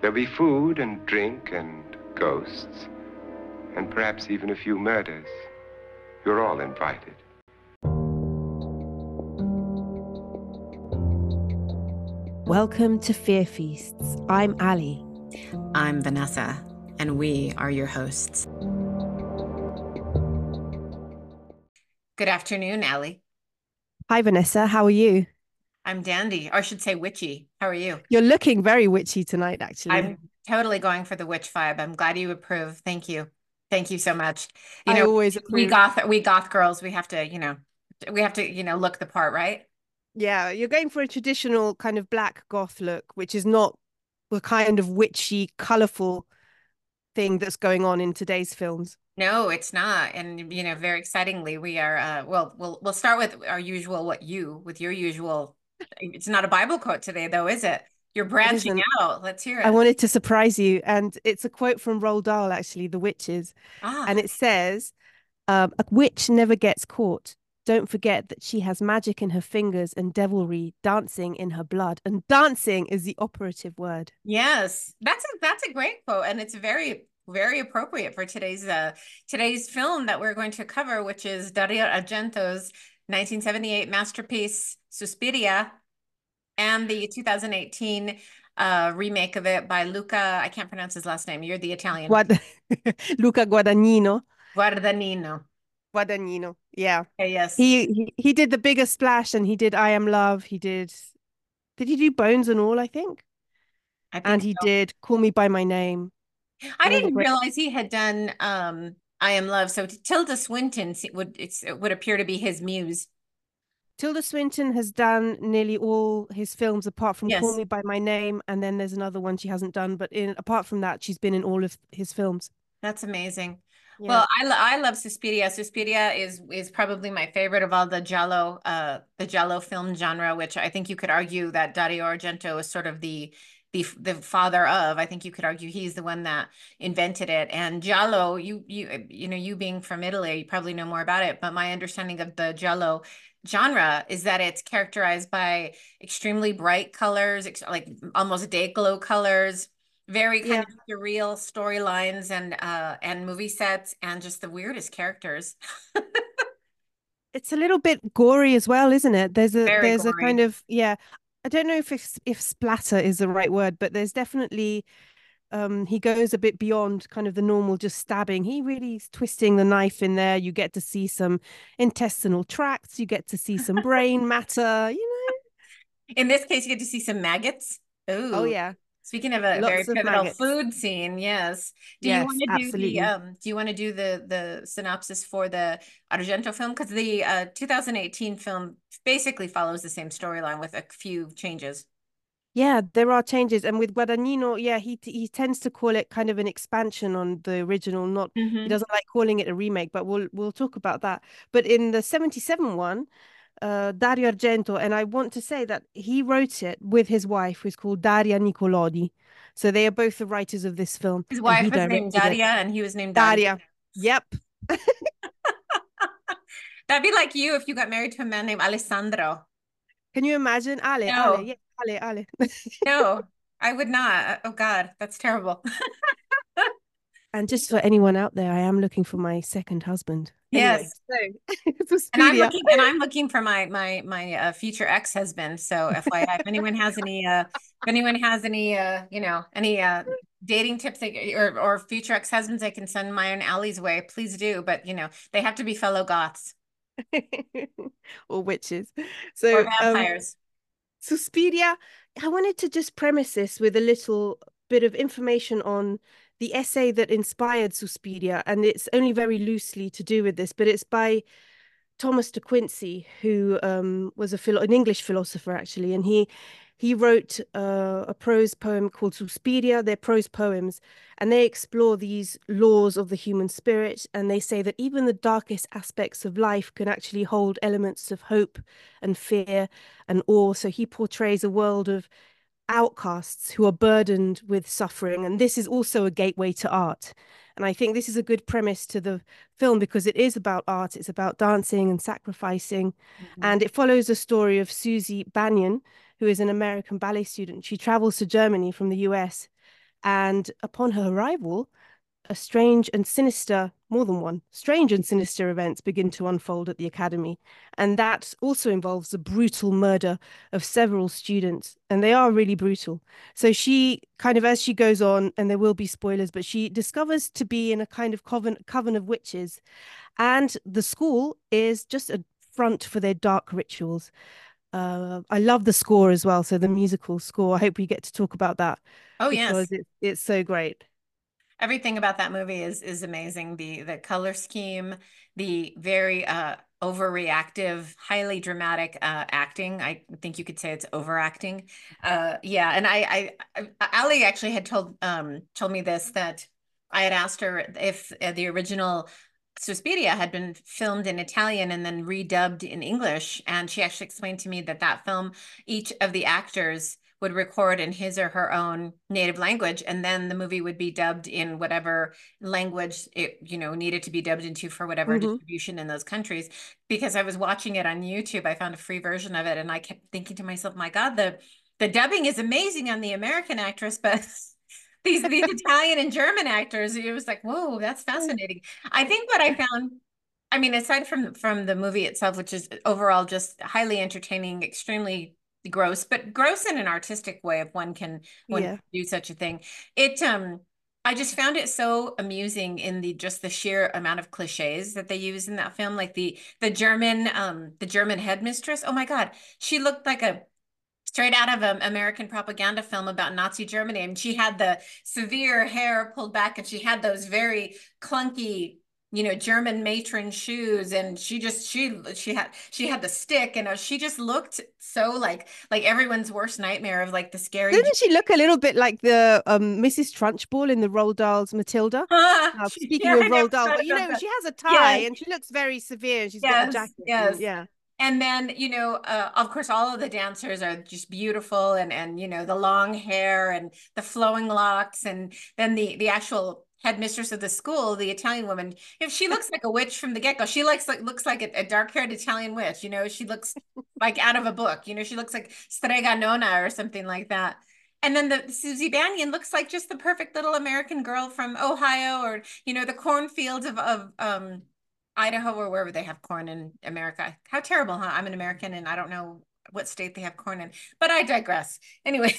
There'll be food and drink and ghosts, and perhaps even a few murders. You're all invited. Welcome to Fear Feasts. I'm Ali. I'm Vanessa, and we are your hosts. Good afternoon, Ali. Hi, Vanessa. How are you? I'm dandy, or I should say witchy. How are you? You're looking very witchy tonight, actually. I'm totally going for the witch vibe. I'm glad you approve. Thank you. Thank you so much. You I know, always we goth we goth girls, we have to, you know, we have to, you know, look the part, right? Yeah, you're going for a traditional kind of black goth look, which is not the kind of witchy, colorful thing that's going on in today's films. No, it's not. And you know, very excitingly, we are uh well, we'll we'll start with our usual what you with your usual it's not a Bible quote today though, is it? You're branching out. Let's hear it. I wanted to surprise you, and it's a quote from Roald Dahl, actually, The Witches, ah, and it says, um, "A witch never gets caught. Don't forget that she has magic in her fingers and devilry dancing in her blood. And dancing is the operative word." yes. That's a that's a great quote. And it's very, very appropriate for today's uh today's film that we're going to cover, which is Dario Argento's 1978 masterpiece Suspiria and the 2018 uh remake of it by Luca. I can't pronounce his last name. You're the Italian. Guad- Luca Guadagnino. Guardanino. Guadagnino. Yeah. Okay, yes. He, he he did the biggest splash and he did I Am Love. He did did he do Bones and All, I think? I think And he so. did Call Me by My Name. I one of the didn't realize he had done um I Am Love. So Tilda Swinton would it's it would appear to be his muse. Tilda Swinton has done nearly all his films apart from Call Me by My Name and then there's another one she hasn't done but in apart from that she's been in all of his films. That's amazing. Yeah. Well, I, lo- I love Suspiria. Suspiria is is probably my favorite of all the giallo uh the giallo film genre, which I think you could argue that Dario Argento is sort of the the the father of. I think you could argue he's the one that invented it. And giallo, you you you know, you being from Italy, you probably know more about it, but my understanding of the giallo genre is that it's characterized by extremely bright colors, like almost day glow colors, very kind Yeah. of surreal storylines and uh and movie sets and just the weirdest characters. it's a little bit gory as well, isn't it? There's a Very there's a kind of yeah. I don't know if if, if splatter is the right word, but there's definitely um he goes a bit beyond kind of the normal just stabbing. He really is twisting the knife in there. You get to see some intestinal tracts, you get to see some brain matter, you know. In this case, you get to see some maggots. know. Oh yeah. Speaking of a very Lots of pivotal food scene, yes. Do you want to do absolutely. the um do you want to do the the synopsis for the Argento film? Because the uh 2018 film basically follows the same storyline with a few changes. Yeah, there are changes. And with Guadagnino, yeah, he he tends to call it kind of an expansion on the original, not he Mhm. doesn't like calling it a remake, but we'll we'll talk about that. But in the 77 one, uh, Dario Argento, and I want to say that he wrote it with his wife, who's called Daria Nicolodi. So they are both the writers of this film. His wife was named directed it. Daria and he was named Dario. Daria. Yep. That'd be like you if you got married to a man named Alessandro. Can you imagine? Ale, No. Ale, yeah, Ale, Ale. No, I would not. Oh God, that's terrible. And just for anyone out there, I am looking for my second husband. Yes. Anyway, so And I'm looking and I'm looking for my my my uh, future ex-husband. So FYI, if anyone has any uh if anyone has any uh you know any uh dating tips they, or or future ex-husbands I can send my own Allie's way, please do. But you know, they have to be fellow goths or witches. or So, um, vampires. Suspiria, I wanted to just premise this with a little bit of information on the essay that inspired Suspiria, and it's only very loosely to do with this, but it's by Thomas de Quincey, who um, was a philo- an English philosopher actually, and he he wrote uh, a prose poem called Suspiria. They're prose poems, and they explore these laws of the human spirit. And they say that even the darkest aspects of life can actually hold elements of hope and fear and awe. So he portrays a world of outcasts who are burdened with suffering, and this is also a gateway to art. And I think this is a good premise to the film because it is about art, it's about dancing and sacrificing. Mhm. And it follows the story of Susie Bannion, who is an American ballet student. She travels to Germany from the US And upon her arrival, a strange and sinister, more than one, strange and sinister events begin to unfold at the academy. And that also involves the brutal murder of several students. And they are really brutal. So she kind of, as she goes on, and there will be spoilers, but she discovers to be in a kind of coven, coven of witches. And the school is just a front for their dark rituals. Uh, I love the score as well. So the musical score. I hope we get to talk about that. Oh yes, it's, it's so great everything about that movie is is amazing. The the color scheme, the very uh overreactive, highly dramatic uh, acting. I think you could say it's overacting. Uh, yeah, and I, I, I, Ali actually had told um told me this that I had asked her if uh, the original Suspiria had been filmed in Italian and then redubbed in English, and she actually explained to me that that film, each of the actors would record in his or her own native language and then the movie would be dubbed in whatever language it you know needed to be dubbed into for whatever mm-hmm. distribution in those countries. Because i was watching it on youtube i found a free version of it and i kept thinking to myself my god the the dubbing is amazing on the american actress but these these italian and german actors it was like whoa that's fascinating. I think what i found I mean, aside from from the movie itself, which is overall just highly entertaining, extremely gross, but gross in an artistic way if one can one yeah. can do such a thing. It um I just found it so amusing in the just the sheer amount of cliches that they use in that film. Like the the German um the German headmistress. Oh my god, she looked like a straight out of an American propaganda film about Nazi Germany. And she had the severe hair pulled back and she had those very clunky you know german matron shoes and she just she she had she had the stick and she just looked so like like everyone's worst nightmare of like the scary didn't she look a little bit like the um mrs trunchbull in the Roald Dahl's matilda uh, uh, speaking yeah, of Roald Dahl but you know that. she has a tie yeah. and she looks very severe and she's yes, got a jacket yes. And, yeah and then you know uh, of course all of the dancers are just beautiful and and you know the long hair and the flowing locks and then the the actual headmistress of the school, the Italian woman, if she looks like a witch from the get-go, she looks like looks like a, a dark-haired Italian witch. You know, she looks like out of a book. You know, she looks like Strega Nona or something like that. And then the Susie Bannion looks like just the perfect little American girl from Ohio or you know the cornfields of of um, Idaho or wherever they have corn in America. How terrible, huh? I'm an American and I don't know what state they have corn in, but I digress. Anyway.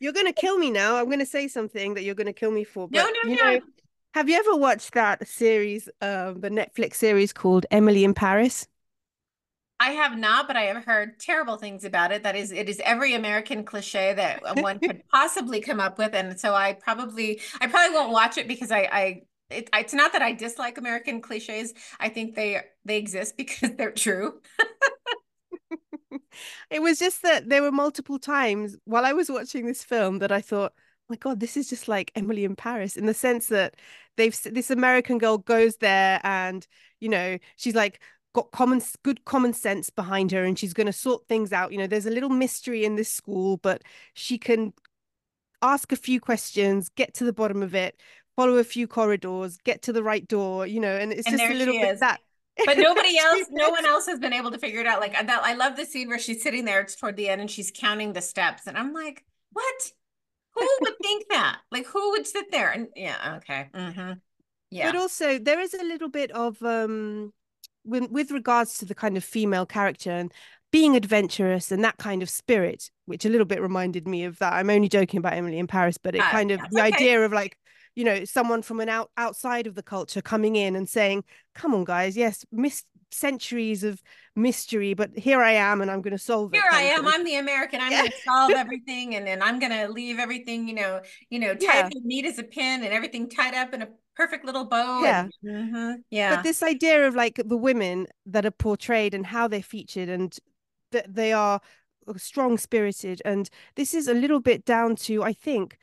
You're gonna kill me now. I'm gonna say something that you're gonna kill me for. But, no, no, you no. Know, have you ever watched that series, um, the Netflix series called Emily in Paris? I have not, but I have heard terrible things about it. That is, it is every American cliche that one could possibly come up with, and so I probably, I probably won't watch it because I, I, it, it's not that I dislike American cliches. I think they they exist because they're true. it was just that there were multiple times while I was watching this film that I thought, oh my God, this is just like Emily in Paris in the sense that they've this American girl goes there and you know she's like got common good common sense behind her and she's going to sort things out. You know, there's a little mystery in this school, but she can ask a few questions, get to the bottom of it, follow a few corridors, get to the right door. You know, and it's and just a little bit is. that but nobody else no one else has been able to figure it out. Like that i love the scene where she's sitting there it's toward the end and she's counting the steps and i'm like what? Who would think that? Like who would sit there? And yeah okay mm-hmm. yeah. But also there is a little bit of um with, with regards to the kind of female character and being adventurous and that kind of spirit which a little bit reminded me of that. I'm only joking about emily in paris but it uh, kind of the okay. idea of like you know someone from an out outside of the culture coming in and saying come on guys yes miss centuries of mystery but here i am and i'm going to solve it here i am i'm the american i'm yeah. going to solve everything and then i'm going to leave everything you know you know tight yeah. neat as a pin and everything tied up in a perfect little bow yeah and, mm-hmm, yeah but this idea of like the women that are portrayed and how they're featured and that they are strong spirited and this is a little bit down to i think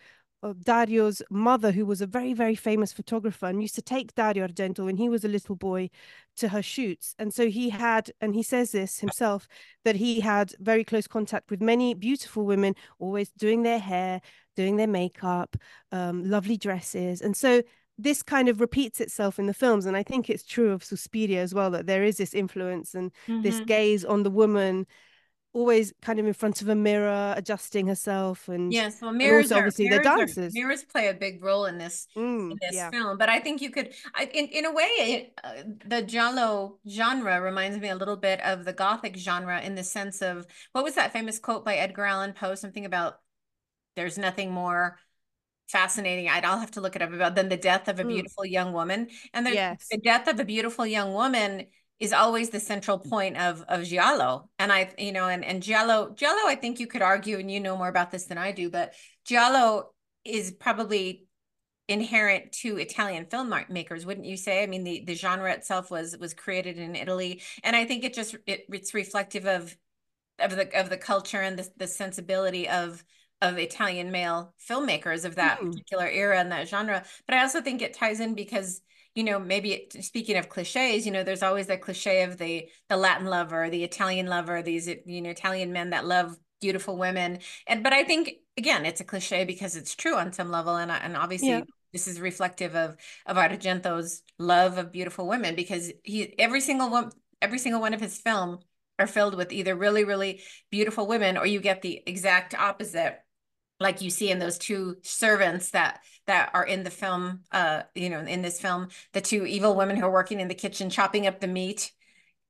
Dario's mother, who was a very, very famous photographer and used to take Dario Argento when he was a little boy to her shoots. And so he had, and he says this himself, that he had very close contact with many beautiful women, always doing their hair, doing their makeup, um, lovely dresses. And so this kind of repeats itself in the films. And I think it's true of Suspiria as well, that there is this influence and mm-hmm. this gaze on the woman always kind of in front of a mirror, adjusting herself, and yes, well, mirrors are, obviously mirrors are- dancers. mirrors play a big role in this Mm, in this yeah, film but i think you could I, in, in a way it, uh, the giallo genre reminds me a little bit of the gothic genre in the sense of what was that famous quote by edgar allan poe something about there's nothing more fascinating I'd, i'll have to look it up about than the death of a Mm. beautiful young woman and the, yes, the death of a beautiful young woman is always the central point of of giallo and i you know and and giallo giallo i think you could argue and you know more about this than i do but giallo is probably inherent to Italian filmmakers, wouldn't you say? I mean, the the genre itself was was created in Italy, and I think it just it, it's reflective of of the of the culture and the the sensibility of of Italian male filmmakers of that Mm. particular era and that genre. But I also think it ties in because you know maybe speaking of cliches, you know, there's always that cliche of the the Latin lover, the Italian lover, these you know Italian men that love beautiful women, and but I think again it's a cliche because it's true on some level, and and obviously Yeah. this is reflective of of Argento's love of beautiful women because he every single one every single one of his film are filled with either really really beautiful women or you get the exact opposite like you see in those two servants that that are in the film uh you know in this film the two evil women who are working in the kitchen chopping up the meat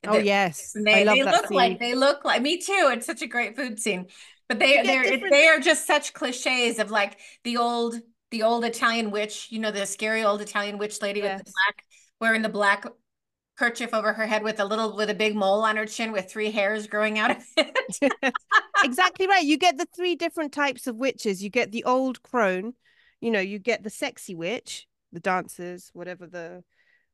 oh The- yes, they, I love they look scene. like they look like me too. It's such a great food scene. But they they're different- they are just such cliches of like the old the old Italian witch, you know, the scary old Italian witch lady with the black wearing the black kerchief over her head with a little with a big mole on her chin with three hairs growing out of it. exactly right. You get the three different types of witches. You get the old crone, you know, you get the sexy witch, the dancers, whatever the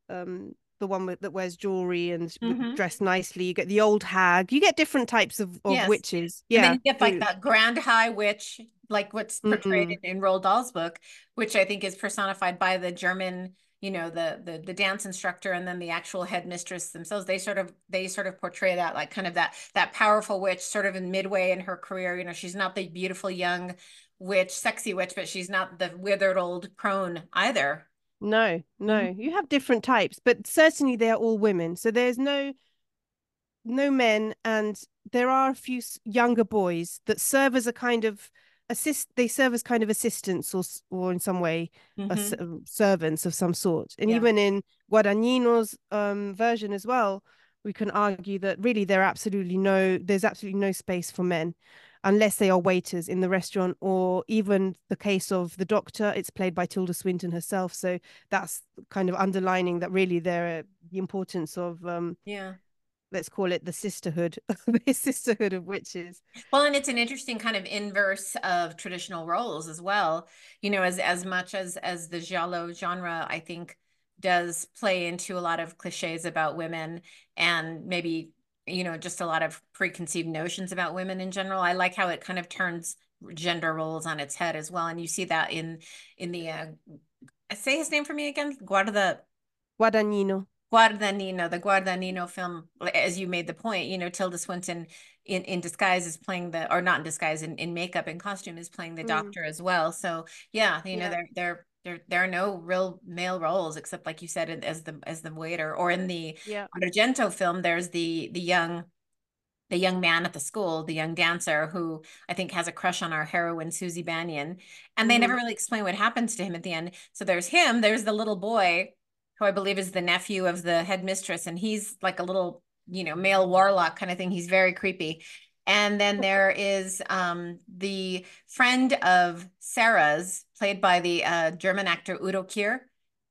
um the one with, that wears jewelry and Mhm. dressed nicely. You get the old hag. You get different types of, of Yes. witches. And Yeah. then you get like that grand high witch, like what's portrayed Mm-mm. in, in Roald Dahl's book, which I think is personified by the German, you know, the the the dance instructor and then the actual headmistress themselves. They sort of they sort of portray that like kind of that that powerful witch sort of in midway in her career. You know, she's not the beautiful young witch, sexy witch, but she's not the withered old crone either. No, no. Mm-hmm. You have different types, but certainly they are all women. So there's no no men and there are a few younger boys that serve as a kind of assist they serve as kind of assistants or or in some way Mhm. um, servants of some sort. And Yeah. even in Guadagnino's um version as well, we can argue that really there are absolutely no there's absolutely no space for men unless they are waiters in the restaurant or even the case of the doctor it's played by Tilda Swinton herself so that's kind of underlining that really there the importance of um Yeah. Let's call it the sisterhood the sisterhood of witches Well, and it's an interesting kind of inverse of traditional roles as well. You know, as as much as as the giallo genre, I think, does play into a lot of cliches about women and maybe, you know, just a lot of preconceived notions about women in general. I like how it kind of turns gender roles on its head as well. And you see that in in the uh, say his name for me again, Guarda Guadagnino Guardanino, the Guardanino film, as you made the point, you know, Tilda Swinton in, in disguise is playing the, or not in disguise, in, in makeup and costume is playing the Mm. doctor as well. So yeah, you know, Yeah. there there there there are no real male roles except like you said as the as the waiter or in the yeah Argento film, there's the the young the young man at the school, the young dancer who I think has a crush on our heroine Susie Bannion, and they Mhm. never really explain what happens to him at the end. So there's him, there's the little boy who I believe is the nephew of the headmistress, and he's like a little, you know, male warlock kind of thing. He's very creepy. And then there is um, the friend of Sarah's, played by the uh, German actor Udo Kier.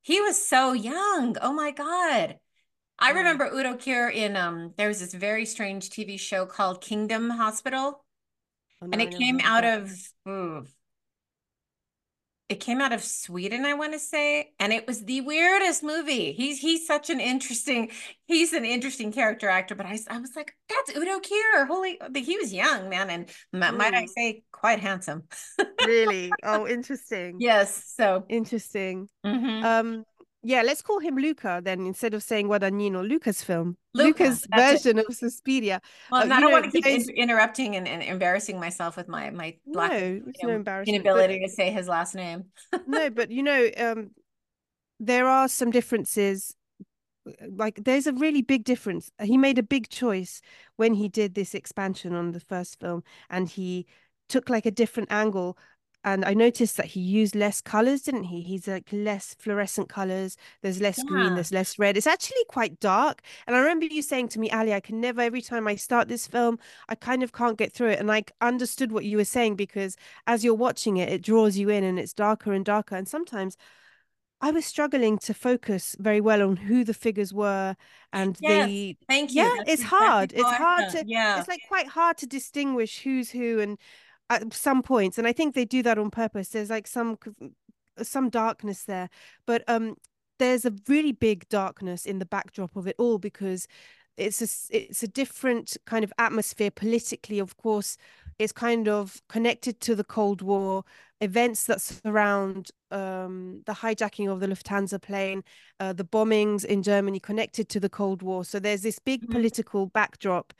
He was so young. Oh my God. I remember Udo Kier in um there was this very strange TV show called Kingdom Hospital Oh, and it came out that. of ooh, it came out of Sweden I want to say and it was the weirdest movie. He's he's such an interesting he's an interesting character actor but I, I was like that's Udo Kier. Holy but he was young man and might I Mm. say quite handsome. really oh interesting Yes, so interesting mhm. um yeah let's call him Luca then instead of saying Guadagnino Luca's film Luca, Luca's that's it. version of Suspiria Well, uh, and I don't know, want to keep in- interrupting and, and embarrassing myself with my my lack no you no know, but- inability to say his last name. no but you know um there are some differences like there's a really big difference. He made a big choice when he did this expansion on the first film, and he took like a different angle and I noticed that he used less colors, didn't he? He's like less fluorescent colors. There's less yeah. green, there's less red. It's actually quite dark. And I remember you saying to me, Ali, I can never, every time I start this film, I kind of can't get through it. And I understood what you were saying because as you're watching it, it draws you in and it's darker and darker. And sometimes I was struggling to focus very well on who the figures were and yes, the thank you. Yeah, That's it's exactly hard. It's hard to yeah. It's like quite hard to distinguish who's who and at some points and i think they do that on purpose. There's like some some darkness there but um there's a really big darkness in the backdrop of it all because it's a it's a different kind of atmosphere politically of course. It's kind of connected to the cold war events that surround um, the hijacking of the lufthansa plane uh, the bombings in germany connected to the cold war so there's this big mm-hmm. political backdrop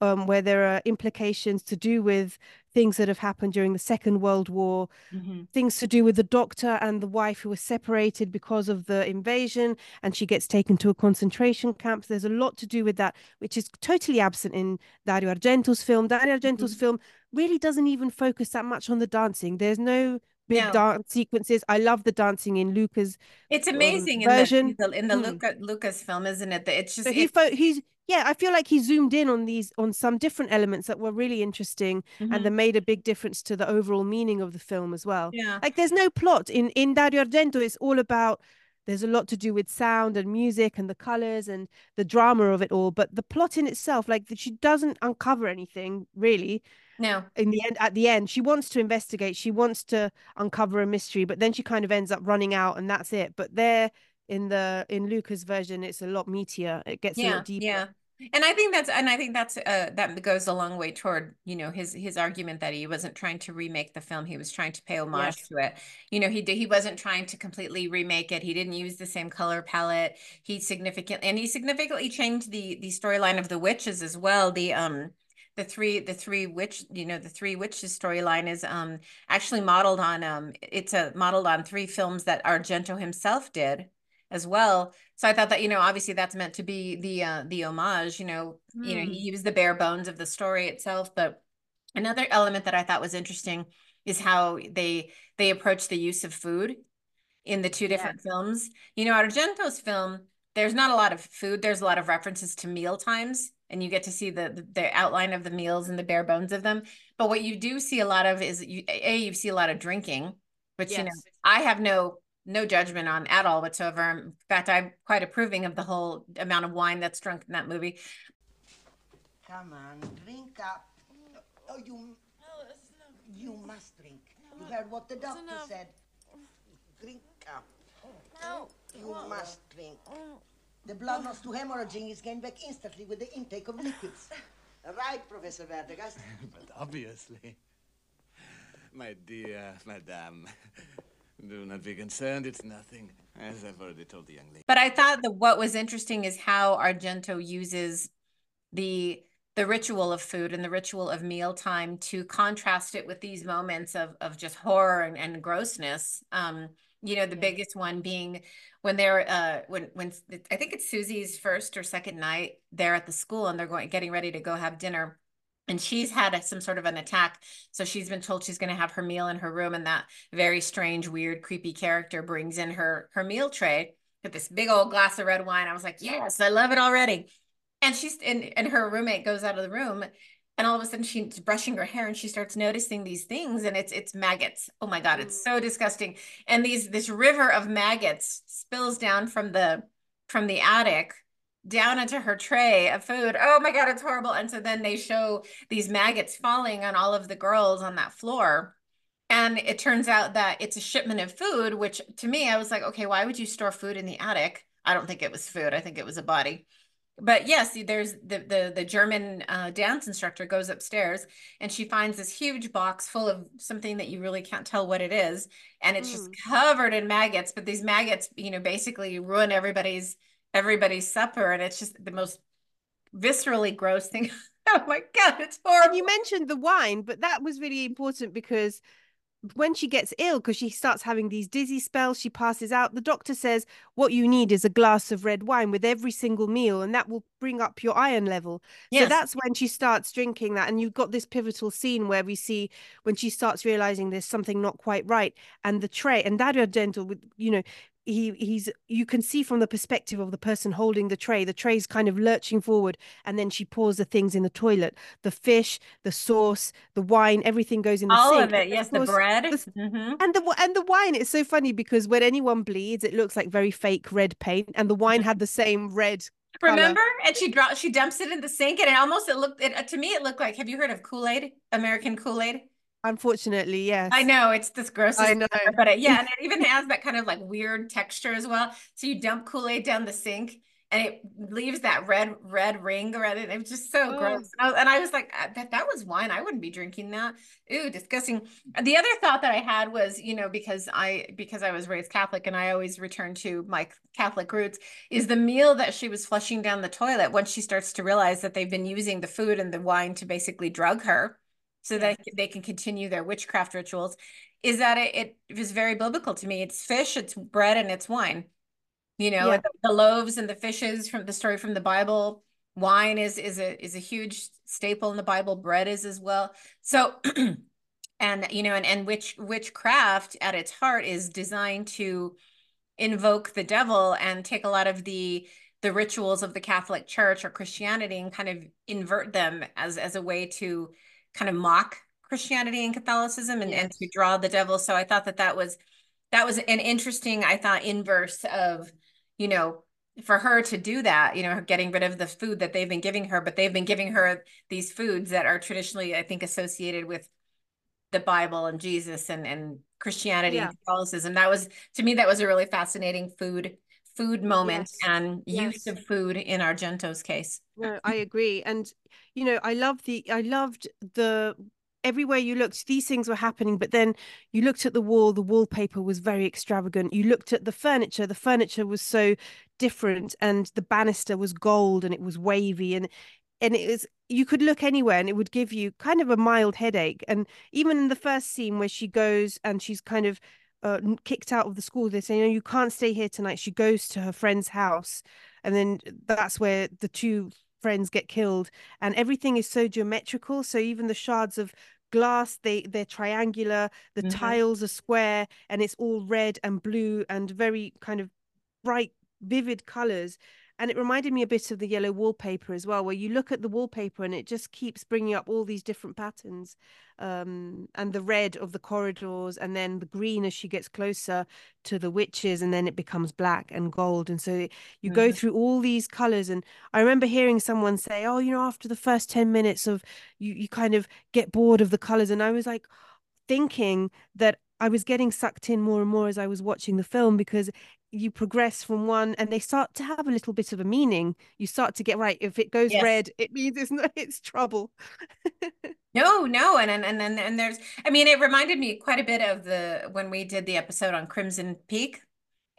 um, where there are implications to do with things that have happened during the Second World War, mm-hmm. things to do with the doctor and the wife who were separated because of the invasion, and she gets taken to a concentration camp. There's a lot to do with that, which is totally absent in Dario Argento's film. Dario Argento's mm-hmm. film really doesn't even focus that much on the dancing. There's no big no. dance sequences. I love the dancing in Luca's. It's amazing um, version in the, in the mm. Luca Luca's film, isn't it? That It's just so he fo- he's yeah, I feel like he zoomed in on these on some different elements that were really interesting mm-hmm. and that made a big difference to the overall meaning of the film as well. Yeah. Like there's no plot in in Dario Argento, it's all about there's a lot to do with sound and music and the colors and the drama of it all, but the plot in itself, like that she doesn't uncover anything really. No. In the end, at the end, she wants to investigate. She wants to uncover a mystery, but then she kind of ends up running out, and that's it. But there, in the in Luca's version, it's a lot meatier. It gets yeah, a lot deeper. Yeah. And I think that's and I think that's uh that goes a long way toward, you know, his his argument that he wasn't trying to remake the film. He was trying to pay homage yes. to it. You know, he did he wasn't trying to completely remake it. He didn't use the same color palette. He significantly and he significantly changed the the storyline of the witches as well. The um the three the three witch you know the three witches storyline is um actually modeled on um it's a modeled on three films that Argento himself did as well. So I thought that you know obviously that's meant to be the uh, the homage. You know, mm. you know he hmm. used the bare bones of the story itself, but another element that I thought was interesting is how they they approach the use of food in the two different yeah. films. You know, Argento's film, there's not a lot of food. There's a lot of references to meal times, and you get to see the, the, the outline of the meals and the bare bones of them. But what you do see a lot of is you a you see a lot of drinking, which yes. you know I have no no judgment on at all whatsoever. In fact, I'm quite approving of the whole amount of wine that's drunk in that movie. Come on, drink up. Oh, you, you must drink. You heard what the doctor said. Drink up. No. You must drink. The blood loss to hemorrhaging is gained back instantly with the intake of liquids. right, Professor Verdegast? but obviously. My dear Madame, do not be concerned. It's nothing, as I've already told the young lady. But I thought that what was interesting is how Argento uses the the ritual of food and the ritual of mealtime to contrast it with these moments of of just horror and, and grossness. Um, you know, the biggest one being when they're uh when when I think it's Susie's first or second night there at the school and they're going getting ready to go have dinner and she's had a, some sort of an attack. So she's been told she's going to have her meal in her room and that very strange weird creepy character brings in her her meal tray with this big old glass of red wine. I was like yes i love it already. And she's and, and her roommate goes out of the room and all of a sudden she's brushing her hair and she starts noticing these things and it's it's maggots oh my god it's mm. so disgusting and these this river of maggots spills down from the from the attic down into her tray of food. Oh my God, it's horrible. And so then they show these maggots falling on all of the girls on that floor. And it turns out that it's a shipment of food, which to me, I was like, okay, why would you store food in the attic? I don't think it was food. I think it was a body. But yes, there's the the, the German uh, dance instructor goes upstairs and she finds this huge box full of something that you really can't tell what it is, and it's mm. just covered in maggots. But these maggots, you know, basically ruin everybody's everybody's supper and it's just the most viscerally gross thing oh my god it's horrible you mentioned the wine but that was really important because when she gets ill because she starts having these dizzy spells she passes out the doctor says what you need is a glass of red wine with every single meal and that will bring up your iron level Yes. so that's when she starts drinking that and you've got this pivotal scene where we see when she starts realizing there's something not quite right and the tray and Dario Argento with you know he he's you can see from the perspective of the person holding the tray the tray's kind of lurching forward and then she pours the things in the toilet the fish the sauce the wine everything goes in the All sink of it. Yes, the course, bread. the- Mhm. and the and the wine it's so funny because when anyone bleeds it looks like very fake red paint and the wine had the same red. Remember? And she drops, she dumps it in the sink, and it almost it looked it to me it looked like. Have you heard of Kool Aid? American Kool Aid. Unfortunately yes I know it's this gross. I know. but it, yeah, and it even has that kind of like weird texture as well. So you dump Kool Aid down the sink, and it leaves that red red ring around it. It was just so Oh. gross. And I, was, and I was like, "Uh, that that was wine. I wouldn't be drinking that. Ooh, disgusting. And The other thought that I had was, you know, because I because I was raised Catholic and I always return to my Catholic roots, is the meal that she was flushing down the toilet once she starts to realize that they've been using the food and the wine to basically drug her so that they can continue their witchcraft rituals. Is that it, it was very biblical to me. It's fish it's bread and it's wine. You know Yeah. the, the loaves and the fishes from the story from the bible wine is is a is a huge staple in the bible. Bread is as well. So and you know and and witch witchcraft at its heart is designed to invoke the devil and take a lot of the the rituals of the Catholic Church or Christianity and kind of invert them as as a way to kind of mock Christianity and Catholicism and, and to draw the devil. So I thought that that was that was an interesting, I thought, inverse of, you know, for her to do that, you know, getting rid of the food that they've been giving her, but they've been giving her these foods that are traditionally, I think, associated with the Bible and Jesus and and Christianity Yeah. and Catholicism. That was to me that was a really fascinating food food moment Yes. and use Yes. of food in Argento's case. No, I agree. And you know, I love the I loved the everywhere you looked, these things were happening, but then you looked at the wall, the wallpaper was very extravagant. You looked at the furniture, the furniture was so different, and the banister was gold and it was wavy and and it was you could look anywhere and it would give you kind of a mild headache. And even in the first scene where she goes and she's kind of uh, kicked out of the school, they say, no, you can't stay here tonight. She goes to her friend's house and then that's where the two friends get killed and everything is so geometrical so even the shards of glass they they're triangular the Mhm. tiles are square and it's all red and blue and very kind of bright vivid colors and it reminded me a bit of the yellow wallpaper as well where you look at the wallpaper and it just keeps bringing up all these different patterns um and the red of the corridors and then the green as she gets closer to the witches and then it becomes black and gold and so you go Mhm. through all these colors and i remember hearing someone say oh you know after the first 10 minutes of you you kind of get bored of the colors and i was like thinking that i was getting sucked in more and more as i was watching the film because you progress from one and they start to have a little bit of a meaning you start to get right if it goes Yes. red it means it's not it's trouble No, no, and and and and, and there's I mean it reminded me quite a bit of the when we did the episode on Crimson Peak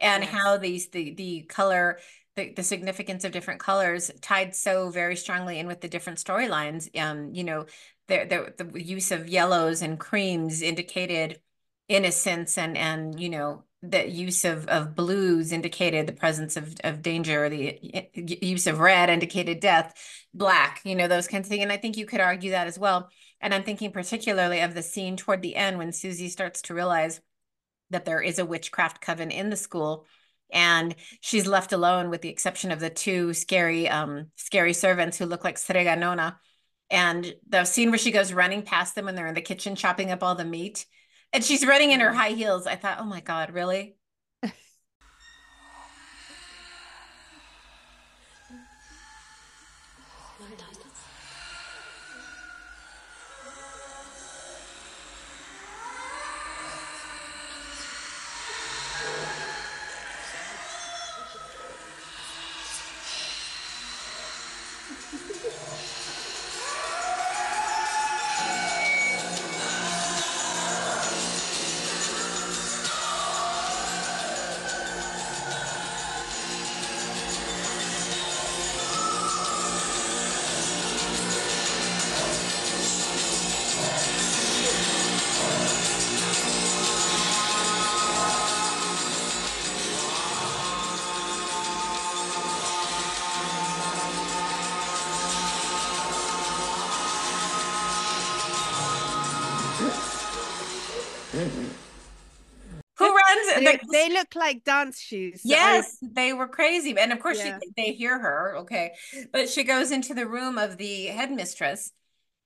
and Yes. how these the the color the, the significance of different colors tied so very strongly in with the different storylines. Um, you know, the, the the use of yellows and creams indicated innocence and and you know the use of of blues indicated the presence of of danger the use of red indicated death black you know those kinds of things and i think you could argue that as well. And i'm thinking particularly of the scene toward the end when susie starts to realize that there is a witchcraft coven in the school and she's left alone with the exception of the two scary um scary servants who look like Strega Nona and the scene where she goes running past them when they're in the kitchen chopping up all the meat and she's running in her high heels. I thought oh my god really look like dance shoes. so I- Yes, they were crazy. And of course, Yeah. she, they hear her, okay. But she goes into the room of the headmistress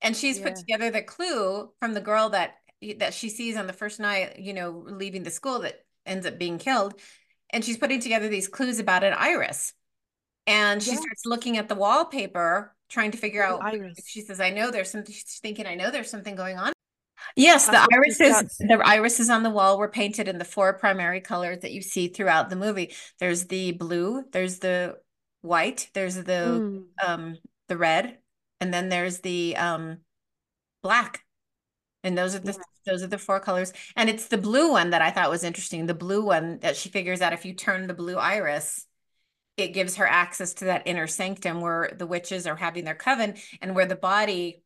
and she's put together the clue from the girl that that she sees on the first night, you know, leaving the school that ends up being killed. And she's putting together these clues about an iris. And she Yes. starts looking at the wallpaper, trying to figure The out iris. she says, I know there's something she's thinking, I know there's something going on. Yes, the That's irises the irises on the wall were painted in the four primary colors that you see throughout the movie. There's the blue, there's the white, there's the Mm. um the red, and then there's the um black. And those are the those are the four colors. And it's the blue one that I thought was interesting. The blue one that she figures out if you turn the blue iris, it gives her access to that inner sanctum where the witches are having their coven and where the body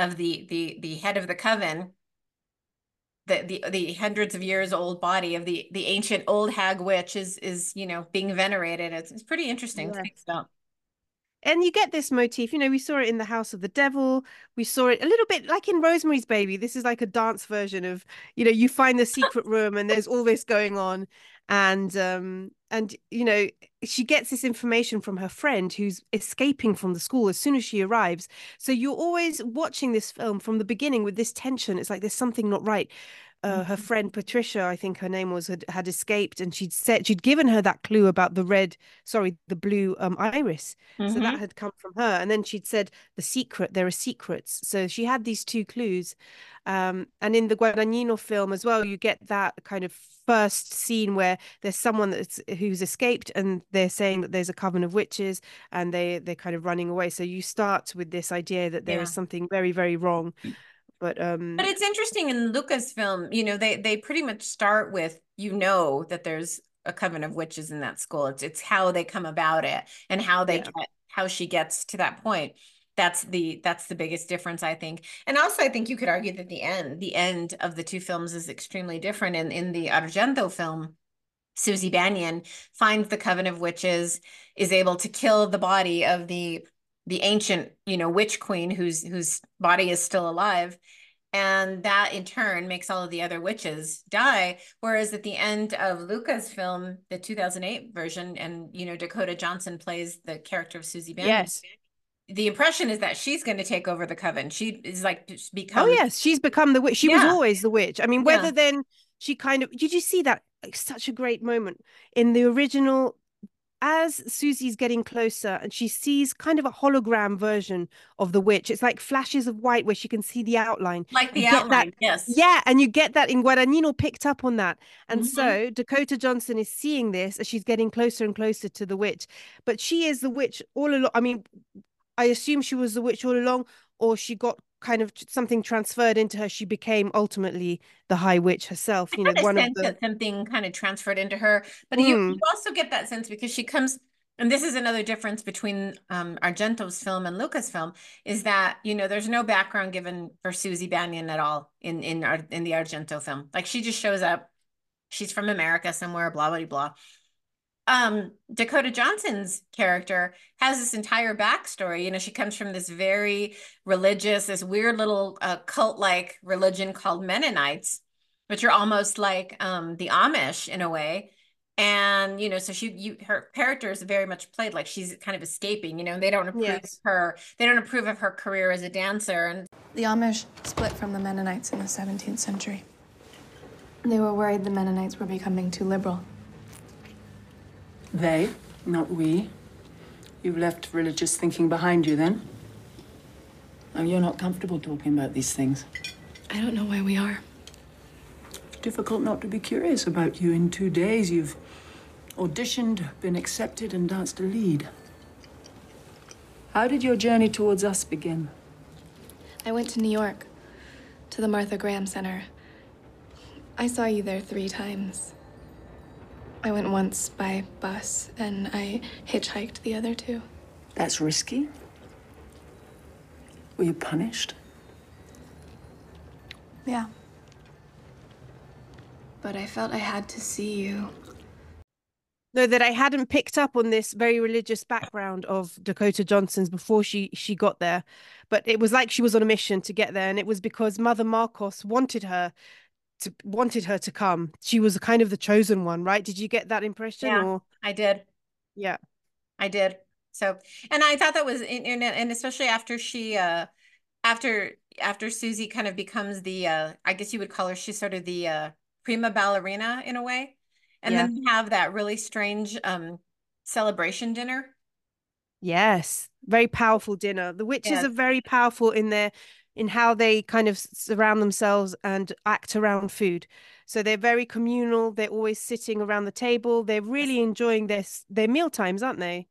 of the the the head of the coven the the the hundreds of years old body of the the ancient old hag witch is is you know being venerated. It's, it's pretty interesting to Yes. and you get this motif you know we saw it in the house of the devil. We saw it a little bit like in rosemary's baby. This is like a dance version of you know you find the secret room and there's all this going on and um and you know she gets this information from her friend who's escaping from the school as soon as she arrives. So you're always watching this film from the beginning with this tension. It's like there's something not right uh, her Mhm. friend Patricia, I think her name was, had, had escaped, and she'd said she'd given her that clue about the red, sorry, the blue um iris. So Mhm. that had come from her. And then she'd said the secret, there are secrets. So she had these two clues. Um, and in the Guadagnino film as well, you get that kind of first scene where there's someone that's who's escaped and they're saying that there's a coven of witches and they they're kind of running away. So you start with this idea that there is Yeah. something very, very wrong. But um but it's interesting in luca's film you know they they pretty much start with you know that there's a coven of witches in that school. It's it's how they come about it and how they Yeah. get how she gets to that point. That's the that's the biggest difference i think. And also i think you could argue that the end the end of the two films is extremely different. In in the argento film susie bannion finds the coven of witches is able to kill the body of the the ancient you know witch queen whose whose body is still alive and that in turn makes all of the other witches die whereas at the end of luca's film the 2008 version and you know dakota johnson plays the character of susie bannion yes. the impression is that she's going to take over the coven she is like oh, become. Oh yes, she's become the witch. She was always the witch. I mean, Yeah. whether then she kind of did you see that like, such a great moment in the original as Susie's getting closer and she sees kind of a hologram version of the witch. It's like flashes of white where she can see the outline. like the You get that- outline yes Yeah, and you get that in Guadagnino picked up on that. And Mhm. so Dakota Johnson is seeing this as she's getting closer and closer to the witch. But she is the witch all along. I mean, I assume she was the witch all along, or she got kind of something transferred into her. She became ultimately the High Witch herself. You know, I a one of the that something kind of transferred into her, but you, Mm. you also get that sense because she comes, and this is another difference between um, Argento's film and Luca's film, is that you know there's no background given for Susie Bannion at all in in in the Argento film. Like she just shows up, she's from America somewhere, blah blah blah. Um, Dakota Johnson's character has this entire backstory. You know, she comes from this very religious, this weird little uh, cult-like religion called Mennonites which are almost like um the Amish in a way. And you know, so she you her character is very much played like she's kind of escaping, you know, they don't approve Yes. her, they don't approve of her career as a dancer. And The Amish split from the Mennonites in the 17th century. They were worried the Mennonites were becoming too liberal. They, not we. You've left religious thinking behind you then? Oh, you're not comfortable talking about these things. I don't know why we are. Difficult not to be curious about you. In two days, you've auditioned, been accepted, and danced a lead. How did your journey towards us begin? I went to New York, to the Martha Graham Center. I saw you there three times. I went once by bus, and I hitchhiked the other two. That's risky. Were you punished? Yeah. But I felt I had to see you. no, that I hadn't picked up on this very religious background of Dakota Johnson's before she she got there. But it was like she was on a mission to get there, and it was because Mother Markos wanted her to wanted her to come. She was kind of the chosen one, right? Did you get that impression? Yeah, or I did. Yeah, I did. So, and I thought that was, and, and especially after she, uh, after after Susie kind of becomes the, uh, I guess you would call her, she's sort of the uh, prima ballerina in a way, and yeah. then have that really strange um celebration dinner. Yes, very powerful dinner. The witches Yes. are very powerful in their in how they kind of surround themselves and act around food. So they're very communal. They're always sitting around the table. They're really enjoying their their meal times, aren't they?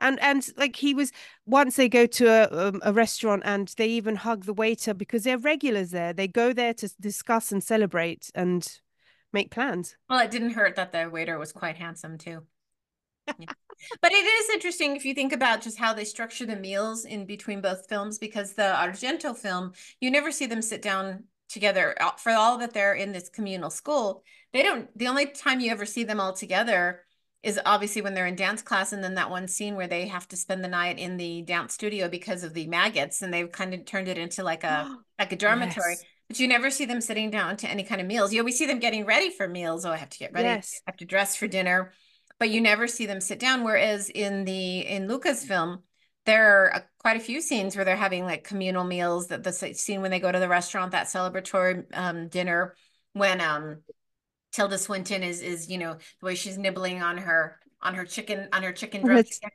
And and like he was once they go to a um, a restaurant and they even hug the waiter because they're regulars there. They go there to discuss and celebrate and make plans. Well, it didn't hurt that the waiter was quite handsome too. But it is interesting if you think about just how they structure the meals in between both films, because the Argento film, you never see them sit down together Uh, for all that they're in this communal school. They don't, the only time you ever see them all together is obviously when they're in dance class, and then that one scene where they have to spend the night in the dance studio because of the maggots, and they've kind of turned it into like a like a dormitory. Yes. But you never see them sitting down to any kind of meals. You always see them getting ready for meals. Oh, I have to get ready. Yes. I have to dress for dinner. But you never see them sit down. Whereas in the in Luca's film, there are quite a few scenes where they're having like communal meals. That the scene when they go to the restaurant, that celebratory um, dinner, when um Tilda Swinton is is you know the way she's nibbling on her on her chicken on her chicken drumstick.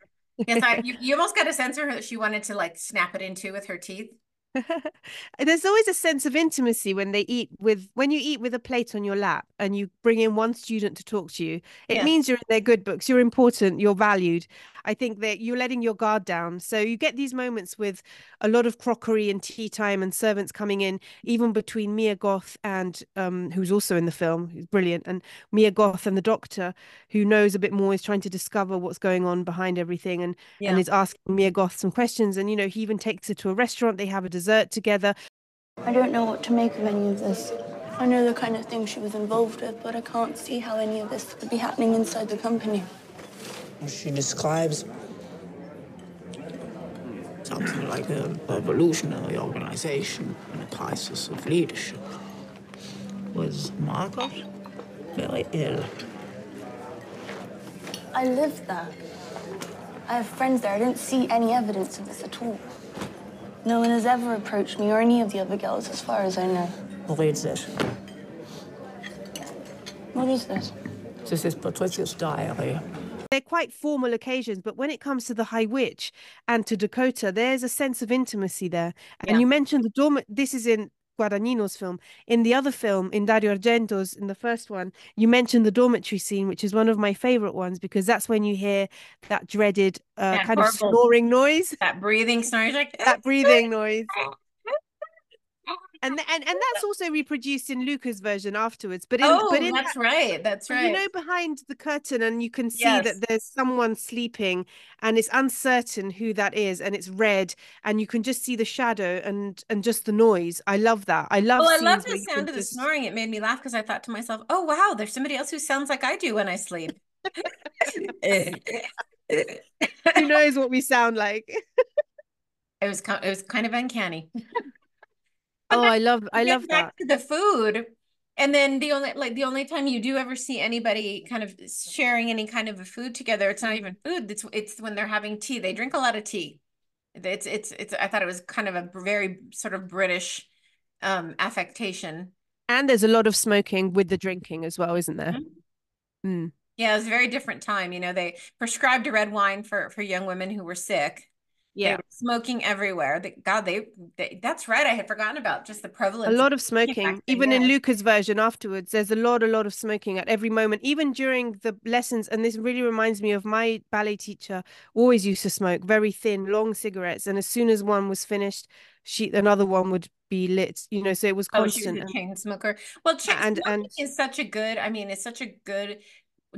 Yes, I, you, you almost got a sense of her that she wanted to like snap it into with her teeth. There's always a sense of intimacy when they eat with when you eat with a plate on your lap and you bring in one student to talk to you. It Yeah. means you're in their good books. You're important. You're valued. I think that you're letting your guard down. So you get these moments with a lot of crockery and tea time and servants coming in, even between Mia Goth and um, who's also in the film, who's brilliant, and Mia Goth and the doctor, who knows a bit more, is trying to discover what's going on behind everything, and and is asking Mia Goth some questions. And you know, he even takes her to a restaurant. They have a dessert together. I don't know what to make of any of this. I know the kind of thing she was involved with, but I can't see how any of this could be happening inside the company. She describes something like a revolutionary organization and a crisis of leadership. Was Margot very ill? I lived there. I have friends there. I didn't see any evidence of this at all. No one has ever approached me or any of the other girls, as far as I know. Read this. What is this? This is Patricia's diary. They're quite formal occasions, but when it comes to the High Witch and to Dakota, there's a sense of intimacy there. And Yeah. you mentioned the dorm. This is in Guadagnino's film. In the other film, in Dario Argento's, in the first one, you mentioned the dormitory scene, which is one of my favorite ones because that's when you hear that dreaded uh, That kind of snoring noise, That breathing you're like that breathing noise. And, and and that's also reproduced in Luca's version afterwards. But in Oh, but in that's that- right. That's right. You know, behind the curtain, and you can see Yes. that there's someone sleeping, and it's uncertain who that is, and it's red, and you can just see the shadow and and just the noise. I love that. I love. Oh, I love the sound of the just- snoring. It made me laugh because I thought to myself, "Oh wow, there's somebody else who sounds like I do when I sleep." Who knows what we sound like? It was it was kind of uncanny. Oh, I love. I love that. to the food, and then the only like the only time you do ever see anybody kind of sharing any kind of a food together, it's not even food. It's it's when they're having tea. They drink a lot of tea. It's it's it's. I thought it was kind of a very sort of British um affectation. And there's a lot of smoking with the drinking as well, isn't there? Mm-hmm. Mm. Yeah, it was a very different time. You know, they prescribed a red wine for for young women who were sick. Yeah, smoking everywhere. They, God, they, they that's right. I had forgotten about just the prevalence a lot of smoking. Even in. Luca's version afterwards, there's a lot, a lot of smoking at every moment, even during the lessons. And this really reminds me of my ballet teacher. Always used to smoke very thin, long cigarettes, and as soon as one was finished, she another one would be lit. You know, so it was Oh, constant. a chain smoker. Well, chain And- and- is such a good, I mean, it's such a good,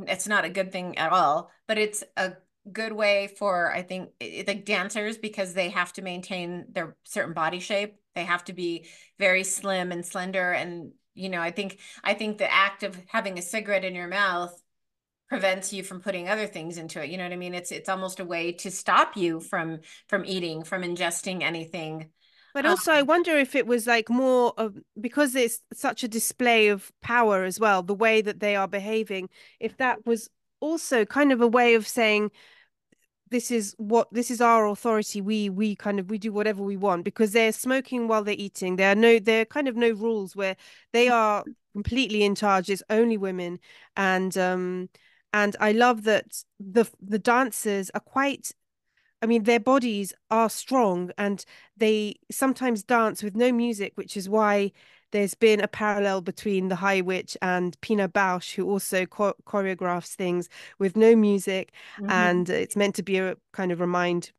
it's not a good thing at all, but it's a good way for, I think, like dancers because they have to maintain their certain body shape. They have to be very slim and slender. And, you know, I think, I think the act of having a cigarette in your mouth prevents you from putting other things into it. You know what I mean? It's, it's almost a way to stop you from, from eating, from ingesting anything But also, um, I wonder if it was like more of because it's such a display of power as well, the way that they are behaving. If that was also kind of a way of saying, this is what this is our authority. We we kind of we do whatever we want because they're smoking while they're eating. There are no there are kind of no rules where they are completely in charge. It's only women. And um and i love that the the dancers are quite I mean, their bodies are strong and they sometimes dance with no music, which is why there's been a parallel between the High Witch and Pina Bausch, who also cho- choreographs things with no music, mm-hmm. and it's meant to be a kind of remind,